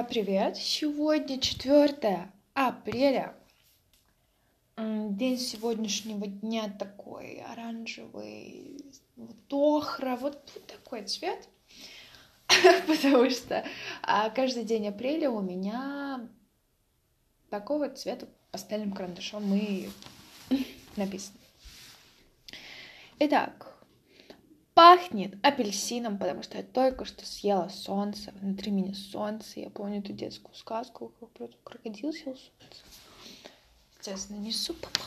А, привет! Сегодня 4 апреля. День сегодняшнего дня такой оранжевый, вот охра, вот, вот такой цвет. Потому что а, каждый день апреля у меня такого цвета пастельным карандашом и написано. Итак, пахнет апельсином, потому что я только что съела солнце, внутри меня солнце. Я помню эту детскую сказку, как про крокодил съел солнце. Сейчас нанесу помаду.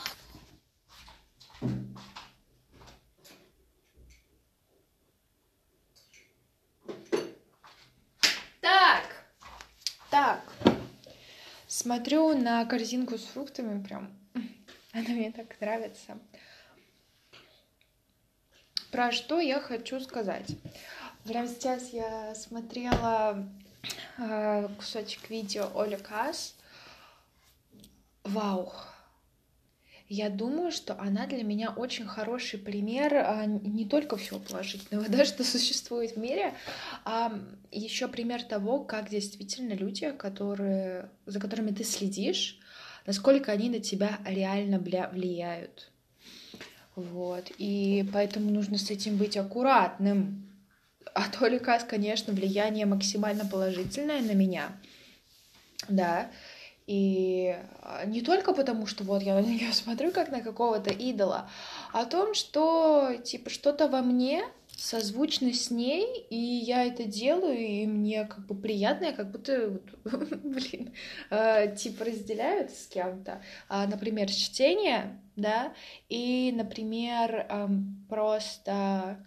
Так, так. Смотрю на корзинку с фруктами, прям она мне так нравится. Про что я хочу сказать? Прямо сейчас я смотрела э, кусочек видео Оля Касс. Вау! Я думаю, что она для меня очень хороший пример а, не только всего положительного, да, что существует в мире, а еще пример того, как действительно люди, которые, за которыми ты следишь, насколько они на тебя реально бля, влияют. Вот. И поэтому нужно с этим быть аккуратным. А только, конечно, влияние максимально положительное на меня. Да. И не только потому, что вот я на нее смотрю как на какого-то идола, а о том, что типа что-то во мне созвучно с ней, и я это делаю, и мне как бы приятно, я как будто, блин, э, типа разделяют с кем-то. А, например, чтение, да, и, например, э, просто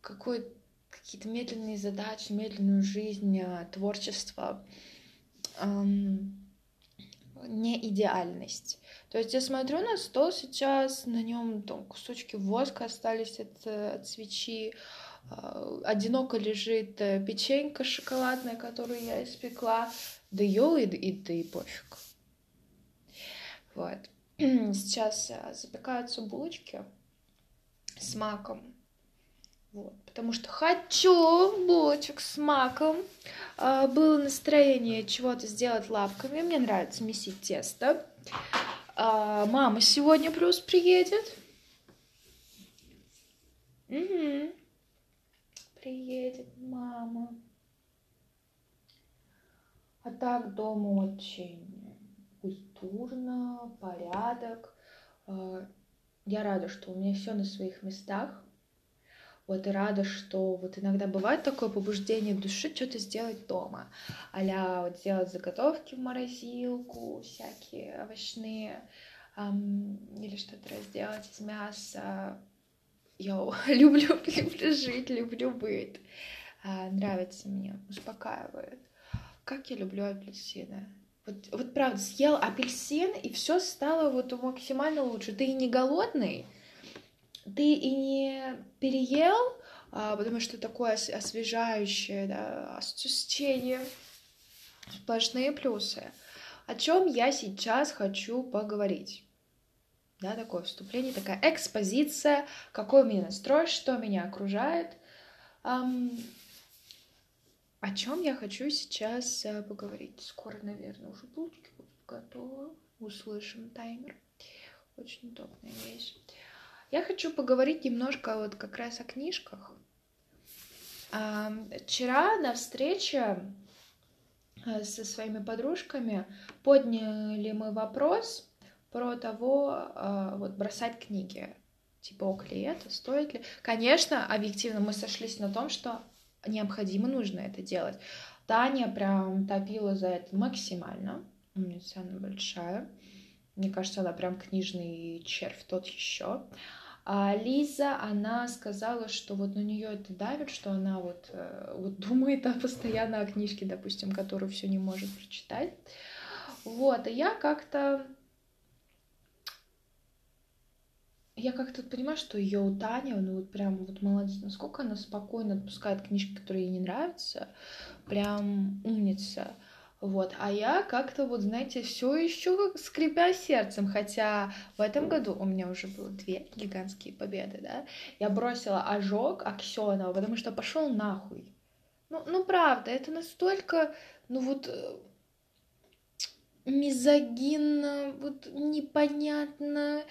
какой какие-то медленные задачи, медленную жизнь, э, творчество. Эм, не идеальность. То есть я смотрю на стол сейчас, на нем там кусочки воска остались от, от свечи, э, одиноко лежит э, печенька шоколадная, которую я испекла, да ё, и, и, да и пофиг. Вот. Сейчас э, запекаются булочки с маком. Вот, потому что хочу булочек с маком. А, было настроение чего-то сделать лапками. Мне нравится месить тесто. А, мама сегодня плюс приедет. Угу. Приедет мама. А так дома очень культурно, порядок. А, я рада, что у меня все на своих местах. Вот и рада, что вот иногда бывает такое побуждение души что-то сделать дома. а вот сделать заготовки в морозилку, всякие овощные, эм, или что-то разделать из мяса. Я люблю, люблю жить, люблю быть. Э, нравится мне, успокаивает. Как я люблю апельсины. Вот, вот правда, съел апельсин, и все стало вот максимально лучше. Ты и не голодный, ты и не переел, а, потому что такое освежающее да, ощущение, сплошные плюсы. О чем я сейчас хочу поговорить? Да, такое вступление, такая экспозиция, какой у меня настрой, что меня окружает. Um, о чем я хочу сейчас uh, поговорить? Скоро, наверное, уже булочки будут готовы. Услышим таймер. Очень удобная вещь. Я хочу поговорить немножко вот как раз о книжках. Вчера на встрече э, со своими подружками подняли мы вопрос про того, э, вот бросать книги. Типа, ок ли это, стоит ли? Конечно, объективно мы сошлись на том, что необходимо, нужно это делать. Таня прям топила за это максимально. Умница она большая. Мне кажется, она прям книжный червь тот еще. А Лиза, она сказала, что вот на нее это давит, что она вот, э, вот думает а постоянно о книжке, допустим, которую все не может прочитать. Вот, и я как-то я как-то понимаю, что ее у Тани, ну вот прям вот молодец, насколько она спокойно отпускает книжки, которые ей не нравятся, прям умница. Вот, а я как-то вот, знаете, все еще скрипя сердцем, хотя в этом году у меня уже было две гигантские победы, да. Я бросила ожог Аксенова, потому что пошел нахуй. Ну, ну правда, это настолько, ну вот э, мизогинно, вот непонятно,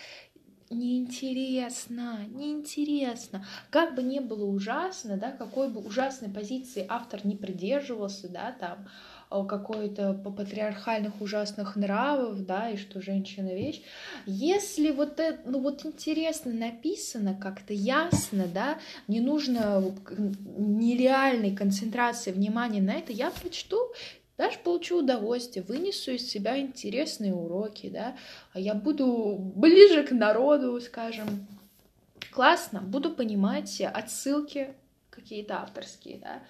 неинтересно, неинтересно. Как бы не было ужасно, да, какой бы ужасной позиции автор не придерживался, да, там, какой-то по патриархальных ужасных нравов, да, и что женщина вещь. Если вот это, ну вот интересно написано, как-то ясно, да, не нужно нереальной концентрации внимания на это, я прочту, даже получу удовольствие, вынесу из себя интересные уроки, да, а я буду ближе к народу, скажем, классно, буду понимать отсылки какие-то авторские, да,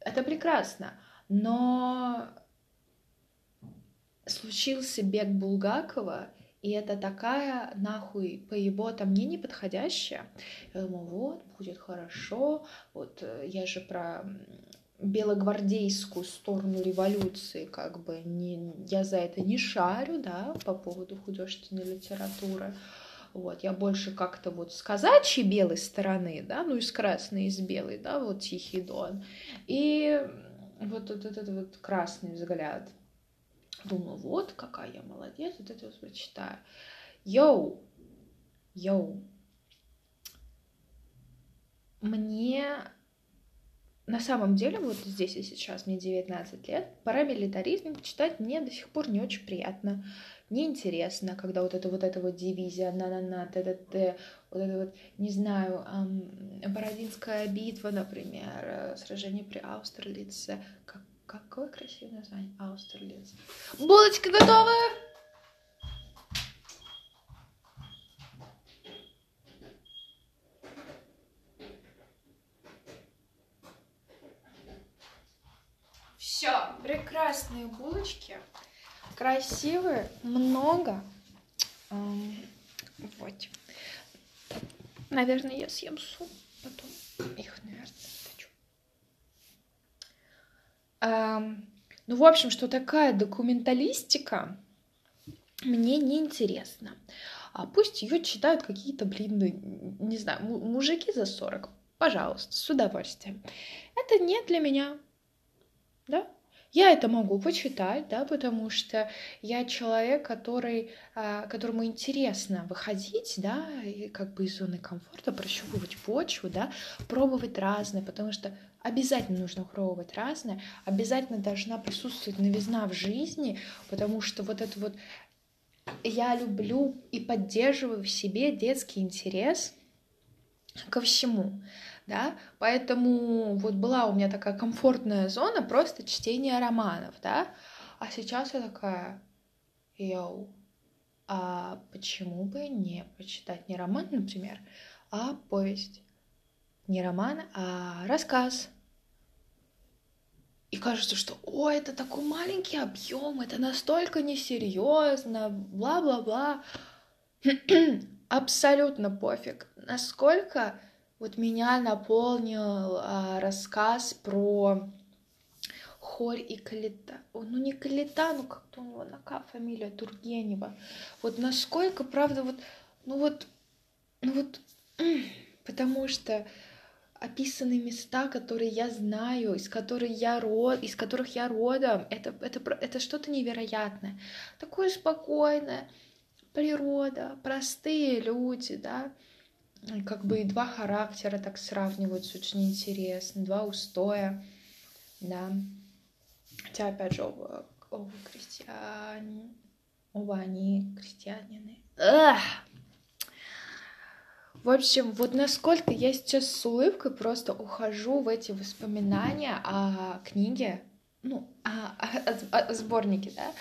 это прекрасно, но случился бег Булгакова, и это такая нахуй поебота мне неподходящая. Я думаю, вот, будет хорошо, вот э, я же про белогвардейскую сторону революции, как бы не, я за это не шарю, да, по поводу художественной литературы. Вот, я больше как-то вот с казачьей белой стороны, да, ну, из красной, из белой, да, вот Тихий Дон. И вот, вот этот вот красный взгляд. Думаю, вот какая я молодец, вот это вот прочитаю. Йоу, йоу. Мне на самом деле, вот здесь и сейчас, мне 19 лет, парамилитаризм читать мне до сих пор не очень приятно, неинтересно, когда вот это вот эта вот дивизия, на-на-на, т-т-т, вот это вот, не знаю, эм, Бородинская битва, например, э, сражение при Аустерлице, как, какое красивое название, Аустерлиц. Булочка готова! Все, прекрасные булочки, красивые, много. Вот. Наверное, я съем суп, потом их, наверное, хочу. Ну, в общем, что такая документалистика, мне не интересно. А пусть ее читают какие-то, блин, ну, не знаю, мужики за 40. Пожалуйста, с удовольствием. Это не для меня да, я это могу почитать, да, потому что я человек, который, а, которому интересно выходить, да, и как бы из зоны комфорта, прощупывать почву, да, пробовать разное, потому что обязательно нужно пробовать разное, обязательно должна присутствовать новизна в жизни, потому что вот это вот я люблю и поддерживаю в себе детский интерес ко всему да, поэтому вот была у меня такая комфортная зона просто чтения романов, да, а сейчас я такая, йоу, а почему бы не почитать не роман, например, а повесть, не роман, а рассказ, и кажется, что, о, это такой маленький объем, это настолько несерьезно, бла-бла-бла. Абсолютно пофиг, насколько вот меня наполнил а, рассказ про Хорь и Калита. Ну, не Калита, ну как-то у него нака фамилия Тургенева. Вот насколько, правда, вот, ну вот, ну вот, потому что описаны места, которые я знаю, из которых я род, из которых я родом. Это, это, это что-то невероятное. Такое спокойное. Природа, простые люди, да как бы и два характера так сравниваются, очень интересно, два устоя, да. Хотя, опять же, оба, оба крестьяне, оба они крестьянины. Ах! В общем, вот насколько я сейчас с улыбкой просто ухожу в эти воспоминания о книге, ну, о, о, о сборнике, да,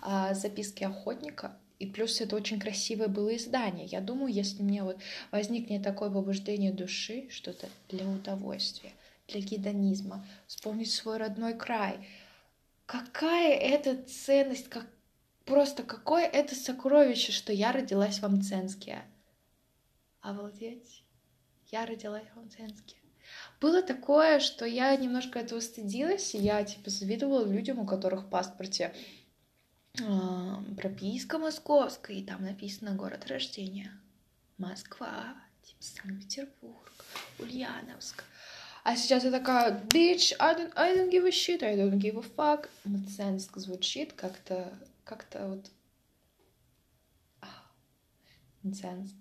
о записке охотника, и плюс это очень красивое было издание. Я думаю, если мне вот возникнет такое побуждение души, что-то для удовольствия, для гедонизма, вспомнить свой родной край, какая это ценность, как просто какое это сокровище, что я родилась в Амценске. Обалдеть. Я родилась в Амценске. Было такое, что я немножко этого стыдилась, и я типа завидовала людям, у которых в паспорте прописка московская, и там написано город рождения. Москва, типа Санкт-Петербург, Ульяновск. А сейчас я такая, bitch, I don't, I don't give a shit, I don't give a fuck. Наценск звучит как-то, как-то вот... Наценск.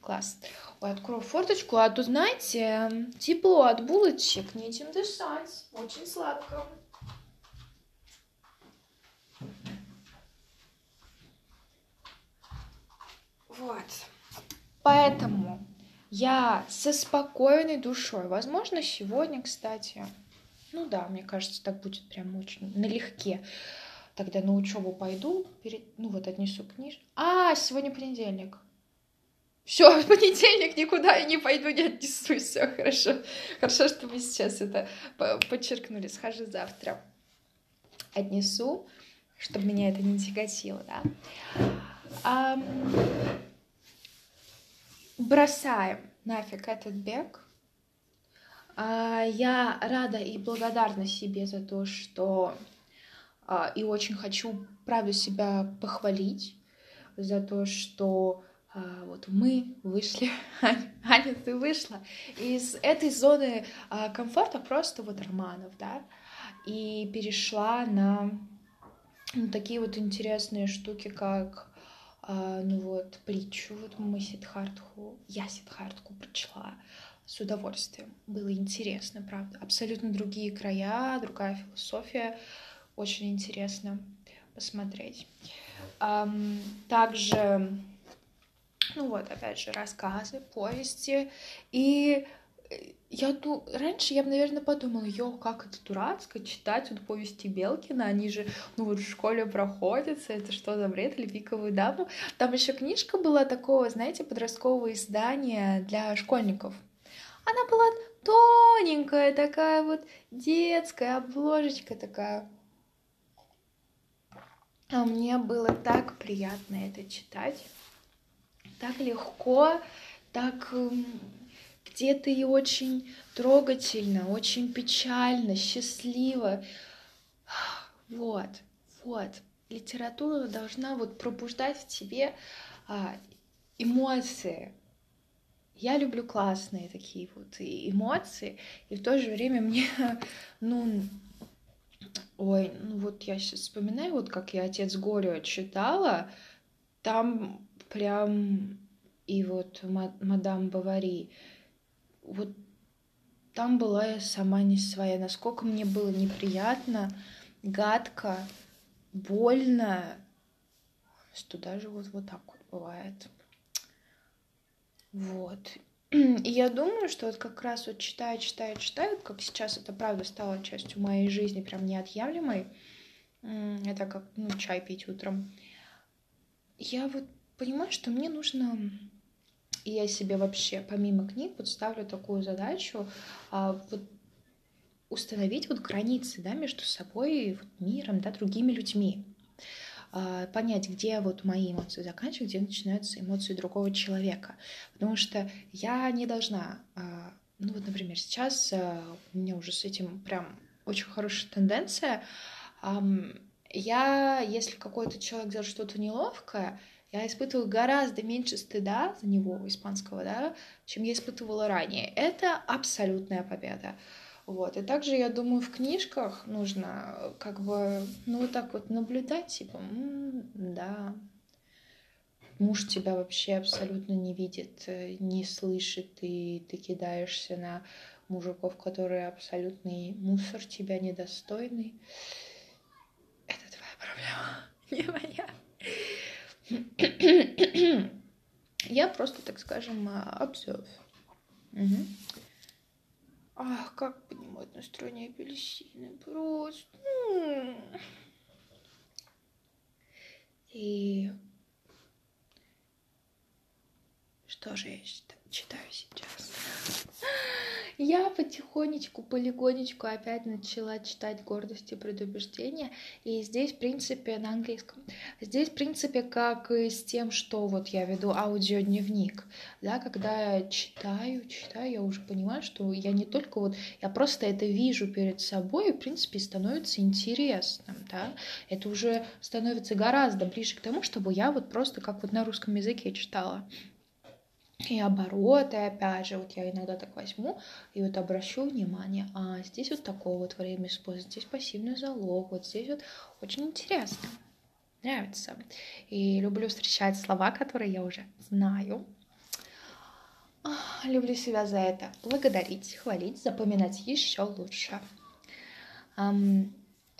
Класс. Ой, открою форточку, а то, знаете, тепло от булочек, нечем дышать. Очень сладко. Вот. Поэтому я со спокойной душой, возможно, сегодня, кстати, ну да, мне кажется, так будет прям очень налегке. Тогда на учебу пойду, перед, ну вот отнесу книжку. А, сегодня понедельник. Все, в понедельник никуда я не пойду, не отнесу, все хорошо. Хорошо, что вы сейчас это подчеркнули. Схожу завтра. Отнесу, чтобы меня это не тяготило, да. А, бросаем нафиг этот бег. А, я рада и благодарна себе за то, что а, и очень хочу, правда, себя похвалить за то, что а, вот мы вышли, Аня, ты вышла из этой зоны комфорта просто вот романов, да, и перешла на ну, такие вот интересные штуки, как а, ну вот, притчу, вот мы Сидхартху, я Сидхартху прочла с удовольствием. Было интересно, правда. Абсолютно другие края, другая философия. Очень интересно посмотреть. Также, ну вот, опять же, рассказы, повести. И я ду... раньше я бы, наверное, подумала, ё, как это дурацко читать вот повести Белкина, они же, ну вот в школе проходятся, это что за бред, или даму. Там еще книжка была такого, знаете, подросткового издания для школьников. Она была тоненькая, такая вот детская, обложечка такая. А мне было так приятно это читать, так легко, так где-то и очень трогательно, очень печально, счастливо. Вот, вот. Литература должна вот пробуждать в тебе а, эмоции. Я люблю классные такие вот эмоции, и в то же время мне, ну, ой, ну вот я сейчас вспоминаю, вот как я «Отец горю» читала, там прям и вот мадам Бавари, вот там была я сама не своя. Насколько мне было неприятно, гадко, больно, что даже вот, вот так вот бывает. Вот. И я думаю, что вот как раз вот читая, читая, читая, как сейчас это правда стало частью моей жизни, прям неотъемлемой, это как ну, чай пить утром, я вот понимаю, что мне нужно и я себе вообще, помимо книг, вот ставлю такую задачу а, вот установить вот границы, да, между собой вот миром, да, другими людьми. А, понять, где вот мои эмоции заканчиваются, где начинаются эмоции другого человека. Потому что я не должна, а, ну вот, например, сейчас а, у меня уже с этим прям очень хорошая тенденция. Я, если какой-то человек делает что-то неловкое, я испытываю гораздо меньше стыда за него, испанского, да, чем я испытывала ранее. Это абсолютная победа. Вот. И также, я думаю, в книжках нужно как бы, ну, вот так вот наблюдать, типа, м-м, да, муж тебя вообще абсолютно не видит, э, не слышит, и ты кидаешься на мужиков, которые абсолютный мусор, тебя недостойный. Это твоя проблема, не моя. Я просто, так скажем, observe. Угу. Ах, как поднимать настроение апельсины. Просто. И что же я читаю сейчас? Я потихонечку, полигонечку опять начала читать «Гордость и предубеждение». И здесь, в принципе, на английском. Здесь, в принципе, как и с тем, что вот я веду аудиодневник. Да, когда я читаю, читаю, я уже понимаю, что я не только вот... Я просто это вижу перед собой, и, в принципе, становится интересным, да. Это уже становится гораздо ближе к тому, чтобы я вот просто как вот на русском языке читала. И обороты, опять же, вот я иногда так возьму и вот обращу внимание, а здесь вот такое вот время используется, здесь пассивный залог, вот здесь вот очень интересно, нравится. И люблю встречать слова, которые я уже знаю. Люблю себя за это благодарить, хвалить, запоминать еще лучше.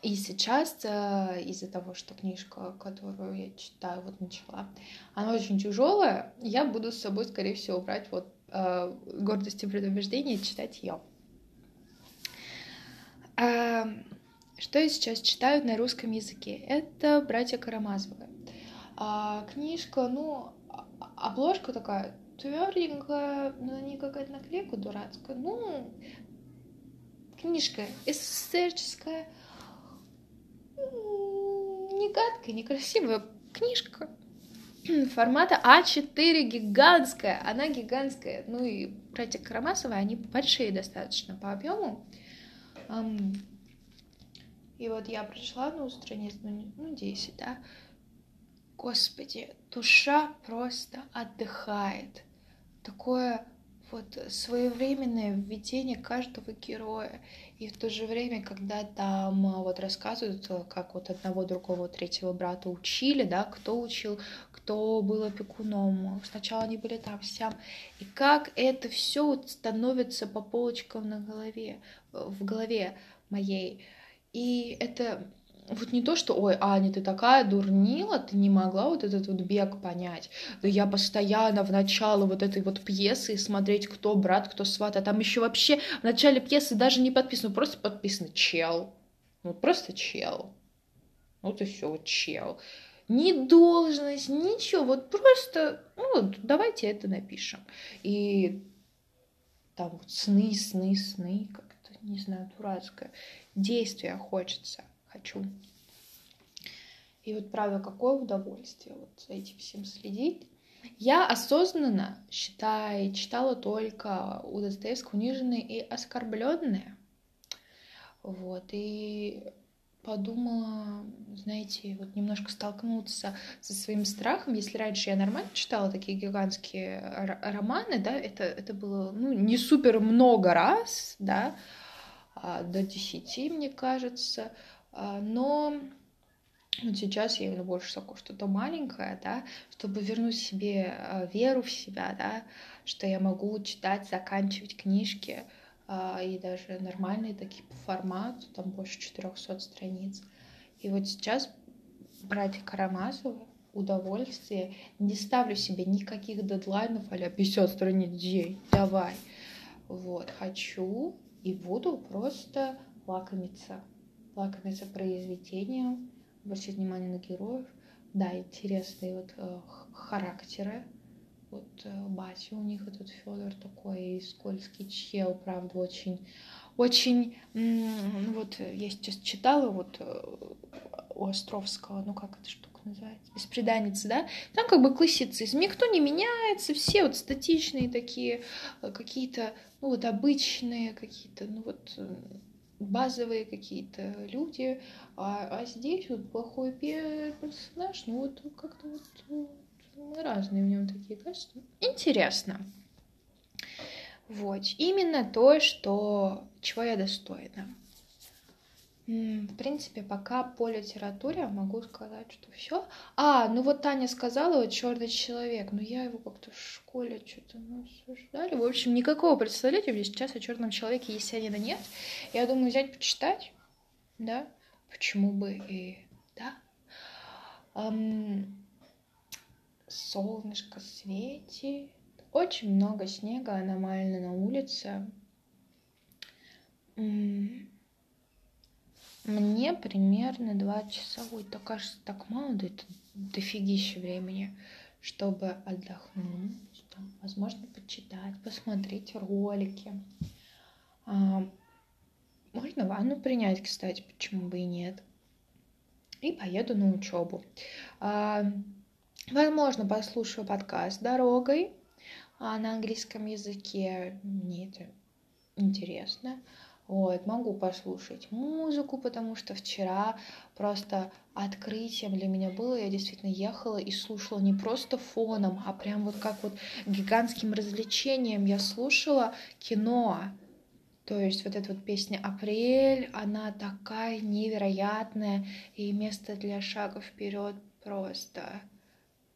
И сейчас э, из-за того, что книжка, которую я читаю, вот начала, она очень тяжелая, я буду с собой, скорее всего, брать вот э, гордость и предубеждение читать ее. Эм, что я сейчас читаю на русском языке? Это «Братья Карамазовы». А, книжка, ну, обложка такая тверденькая, на ней какая-то наклейка дурацкая. Ну, книжка эссерческая, не гадкая, некрасивая книжка формата А4 гигантская. Она гигантская. Ну и братья Карамасовы, они большие достаточно по объему. И вот я пришла, ну, страниц, ну, ну 10, да. Господи, душа просто отдыхает. Такое вот своевременное введение каждого героя. И в то же время, когда там а, вот рассказывают, э, как вот одного, другого, третьего брата учили, да, кто учил, кто был опекуном. Сначала они были там, сям. И как это все вот становится по полочкам на голове, в голове моей. И это вот не то, что, ой, Аня, ты такая дурнила, ты не могла вот этот вот бег понять. Да я постоянно в начало вот этой вот пьесы смотреть, кто брат, кто сват, а там еще вообще в начале пьесы даже не подписано, просто подписано чел. Ну, просто чел. Вот и все, вот чел. Ни должность, ничего, вот просто, ну, вот давайте это напишем. И там вот сны, сны, сны, как-то, не знаю, дурацкое. Действия хочется хочу. И вот правда, какое удовольствие вот за этим всем следить. Я осознанно, считай, читала только у Достоевского «Униженные и оскорбленные». Вот, и подумала, знаете, вот немножко столкнуться со своим страхом. Если раньше я нормально читала такие гигантские романы, да, это, это было, ну, не супер много раз, да, а до десяти, мне кажется, но вот сейчас я именно больше такое что-то маленькое, да, чтобы вернуть себе а, веру в себя, да, что я могу читать, заканчивать книжки, а, и даже нормальные такие по формату, там больше 400 страниц. И вот сейчас братья Карамазовы удовольствие. Не ставлю себе никаких дедлайнов, а 50 страниц день, давай. Вот, хочу и буду просто лакомиться лакомиться произведением, обращать внимание на героев. Да, интересные вот э, характеры. Вот э, батя у них этот Федор такой скользкий чел, правда, очень, очень, ну вот я сейчас читала вот э, у Островского, ну как эта штука называется, беспреданница, да, там как бы классицизм, никто не меняется, все вот статичные такие, э, какие-то, ну вот обычные какие-то, ну вот э, базовые какие-то люди, а, а здесь вот плохой персонаж, ну вот как-то вот, вот разные в нем такие качества. Интересно. Вот, именно то, что, чего я достойна. В принципе, пока по литературе могу сказать, что все. А, ну вот Таня сказала, вот черный человек, но я его как-то в школе что-то ну, обсуждали. В общем, никакого представления у меня сейчас о черном человеке Есенина нет. Я думаю, взять почитать, да, почему бы и да. Эм, солнышко светит, очень много снега аномально на улице. Мне примерно два часа. Ой, так кажется, так мало, да это дофигища времени, чтобы отдохнуть, там, возможно, почитать, посмотреть ролики. А, можно ванну принять, кстати, почему бы и нет. И поеду на учебу. А, возможно, послушаю подкаст дорогой а на английском языке. Мне это интересно. Вот, могу послушать музыку, потому что вчера просто открытием для меня было. Я действительно ехала и слушала не просто фоном, а прям вот как вот гигантским развлечением я слушала кино. То есть вот эта вот песня «Апрель», она такая невероятная, и место для шага вперед просто.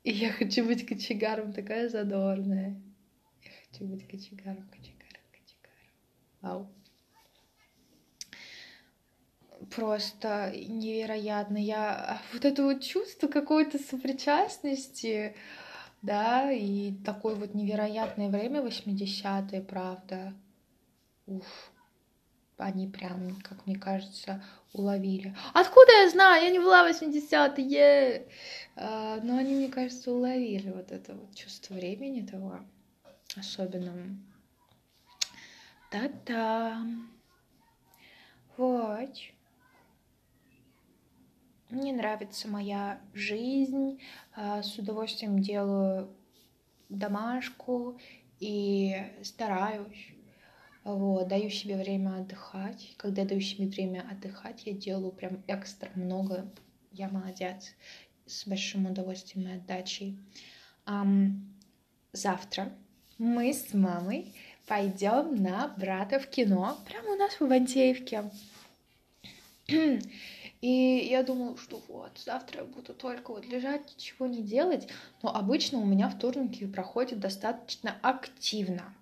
И я хочу быть кочегаром, такая задорная. Я хочу быть кочегаром, кочегаром, кочегаром. Вау просто невероятно. Я вот это вот чувство какой-то сопричастности, да, и такое вот невероятное время 80-е, правда. Уф, они прям, как мне кажется, уловили. Откуда я знаю? Я не была 80-е! А, но они, мне кажется, уловили вот это вот чувство времени того особенного. Та-та! Вот. Мне нравится моя жизнь, а, с удовольствием делаю домашку и стараюсь. Вот, даю себе время отдыхать. Когда даю себе время отдыхать, я делаю прям экстра много. Я молодец. С большим удовольствием и отдачей. Um, завтра мы с мамой пойдем на брата в кино. Прямо у нас в Ивантеевке. И я думала, что вот, завтра я буду только вот лежать, ничего не делать. Но обычно у меня вторники проходят достаточно активно.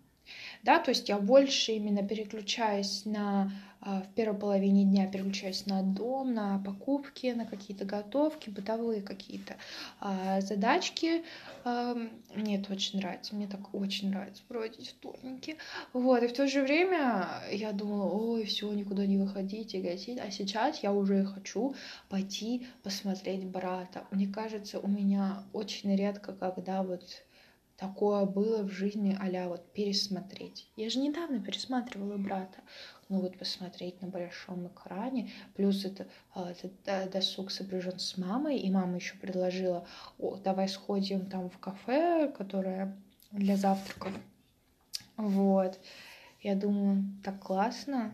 Да, то есть я больше именно переключаюсь на в первой половине дня переключаюсь на дом, на покупки, на какие-то готовки, бытовые какие-то а, задачки. А, мне это очень нравится, мне так очень нравится проводить вторники. Вот, и в то же время я думала, ой, все, никуда не выходить, гасить. А сейчас я уже хочу пойти посмотреть брата. Мне кажется, у меня очень редко, когда вот такое было в жизни а вот пересмотреть. Я же недавно пересматривала брата ну вот посмотреть на большом экране, плюс это, а, этот досуг сопряжен с мамой, и мама еще предложила, о, давай сходим там в кафе, которое для завтраков. Вот. Я думаю, так классно.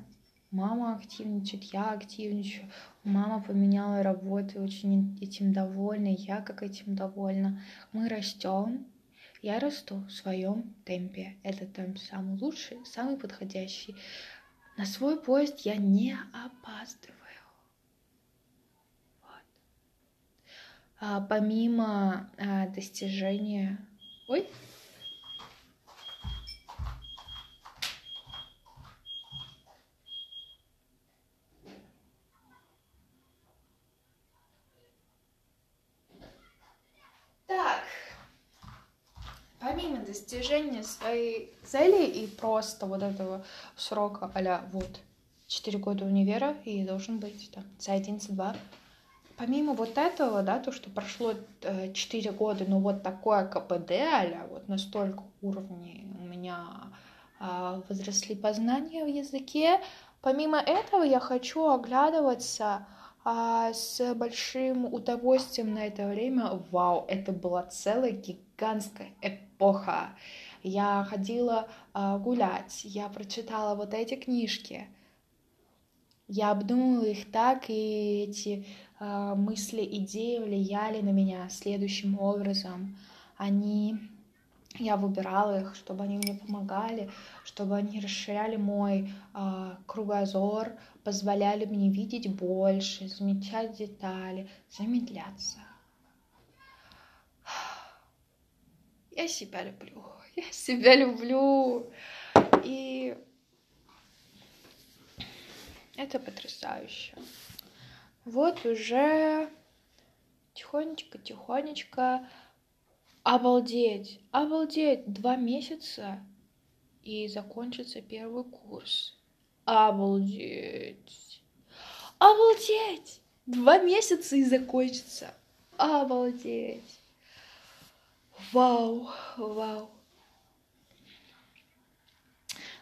Мама активничает, я активничаю. Мама поменяла работу, очень этим довольна, я как этим довольна. Мы растем, я расту в своем темпе. Это темп самый лучший, самый подходящий. На свой поезд я не опаздываю. Вот. А, помимо а, достижения... Ой, помимо достижения своей цели и просто вот этого срока а вот 4 года универа и должен быть там C1, C2, помимо вот этого, да, то, что прошло 4 э, года, но вот такое КПД, а вот настолько уровней у меня а, возросли познания в языке, помимо этого я хочу оглядываться а, с большим удовольствием на это время. Вау, это была целая гигантская эпоха. Я ходила а, гулять, я прочитала вот эти книжки. Я обдумывала их так, и эти а, мысли, идеи влияли на меня следующим образом. Они я выбирала их, чтобы они мне помогали, чтобы они расширяли мой э, кругозор, позволяли мне видеть больше, замечать детали, замедляться. Я себя люблю, я себя люблю. И это потрясающе. Вот уже тихонечко-тихонечко Обалдеть, обалдеть, два месяца и закончится первый курс. Обалдеть, обалдеть, два месяца и закончится. Обалдеть. Вау, вау.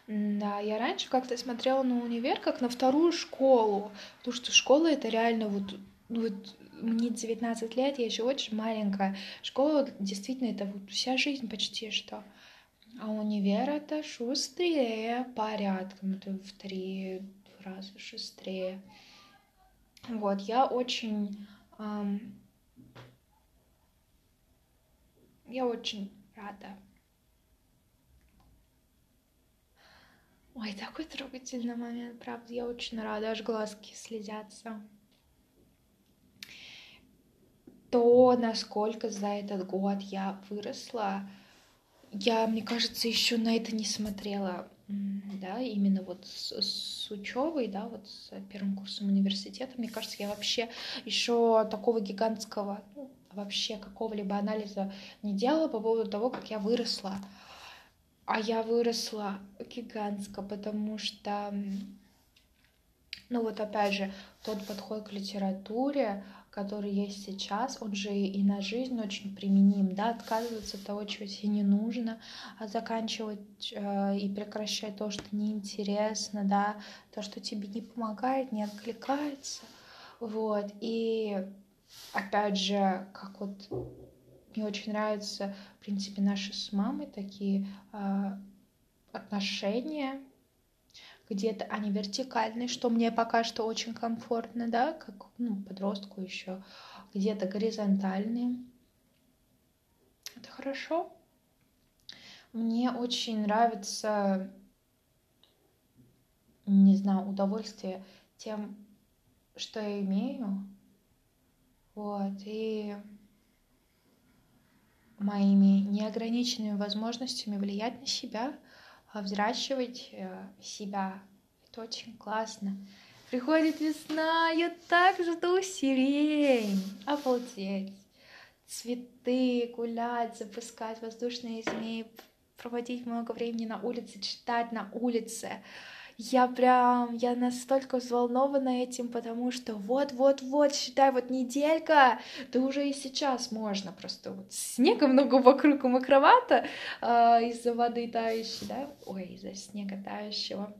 Да, я раньше как-то смотрела на универ как на вторую школу, потому что школа это реально вот, вот мне 19 лет, я еще очень маленькая. Школа действительно это вот вся жизнь почти что. А универ это шустрее порядком. Это в три, раза шустрее. Вот, я очень... Эм, я очень рада. Ой, такой трогательный момент, правда. Я очень рада, аж глазки слезятся. То, насколько за этот год я выросла, я, мне кажется, еще на это не смотрела, да, именно вот с, с учебой, да, вот с первым курсом университета. Мне кажется, я вообще еще такого гигантского, ну, вообще какого-либо анализа не делала по поводу того, как я выросла. А я выросла гигантско, потому что, ну вот опять же, тот подход к литературе, который есть сейчас, он же и на жизнь очень применим, да, отказываться от того, чего тебе не нужно, а заканчивать э, и прекращать то, что неинтересно, да, то, что тебе не помогает, не откликается, вот, и опять же, как вот мне очень нравятся, в принципе, наши с мамой такие э, отношения. Где-то они вертикальные, что мне пока что очень комфортно, да, как ну, подростку еще. Где-то горизонтальные. Это хорошо. Мне очень нравится, не знаю, удовольствие тем, что я имею. Вот, и моими неограниченными возможностями влиять на себя, а взращивать э, себя. Это очень классно. Приходит весна, я так жду сирень. Обалдеть. Цветы, гулять, запускать воздушные змеи, проводить много времени на улице, читать на улице я прям, я настолько взволнована этим, потому что вот-вот-вот, считай, вот неделька, да уже и сейчас можно, просто вот снега много вокруг и мокровато э, из-за воды тающей, да, ой, из-за снега тающего.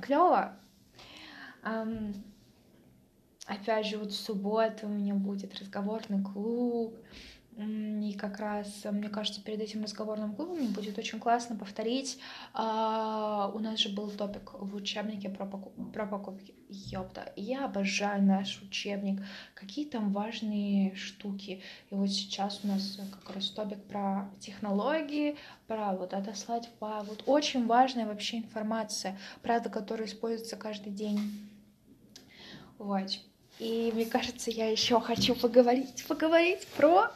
Клево. Um, опять же, вот в субботу у меня будет разговорный клуб, и как раз, мне кажется, перед этим разговорным клубом будет очень классно повторить. А, у нас же был топик в учебнике про, покуп... про покупки. Ёпта, я обожаю наш учебник. Какие там важные штуки. И вот сейчас у нас как раз топик про технологии, про вот отослать файл. Вот очень важная вообще информация, правда, которая используется каждый день. Вот. И мне кажется, я еще хочу поговорить, поговорить про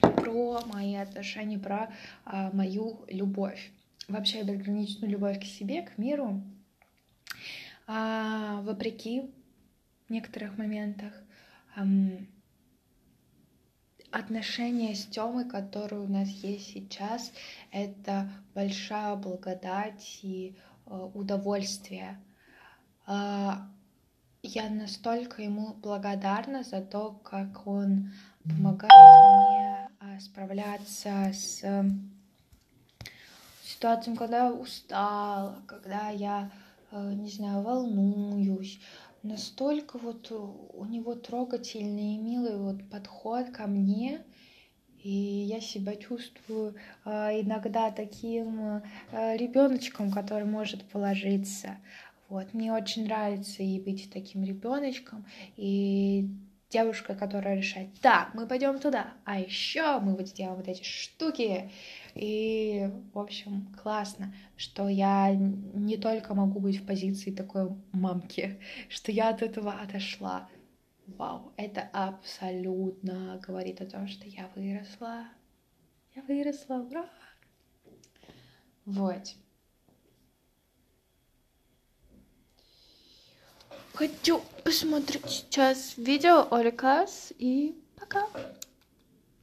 про мои отношения, про а, мою любовь. Вообще безграничную любовь к себе, к миру. А, вопреки в некоторых моментах ам, отношения с Тёмой, которые у нас есть сейчас, это большая благодать и э, удовольствие. Я настолько ему благодарна за то, как он помогает мне а, справляться с ситуациями, когда я устала, когда я, э, не знаю, волнуюсь. Настолько вот у него трогательный и милый вот подход ко мне, и я себя чувствую э, иногда таким э, ребеночком, который может положиться. Вот. Мне очень нравится и быть таким ребеночком, и девушка, которая решает, да, мы пойдем туда, а еще мы вот сделаем вот эти штуки. И, в общем, классно, что я не только могу быть в позиции такой мамки, что я от этого отошла. Вау, это абсолютно говорит о том, что я выросла. Я выросла, ура! Вот. Хочу посмотреть сейчас видео Орикас и пока.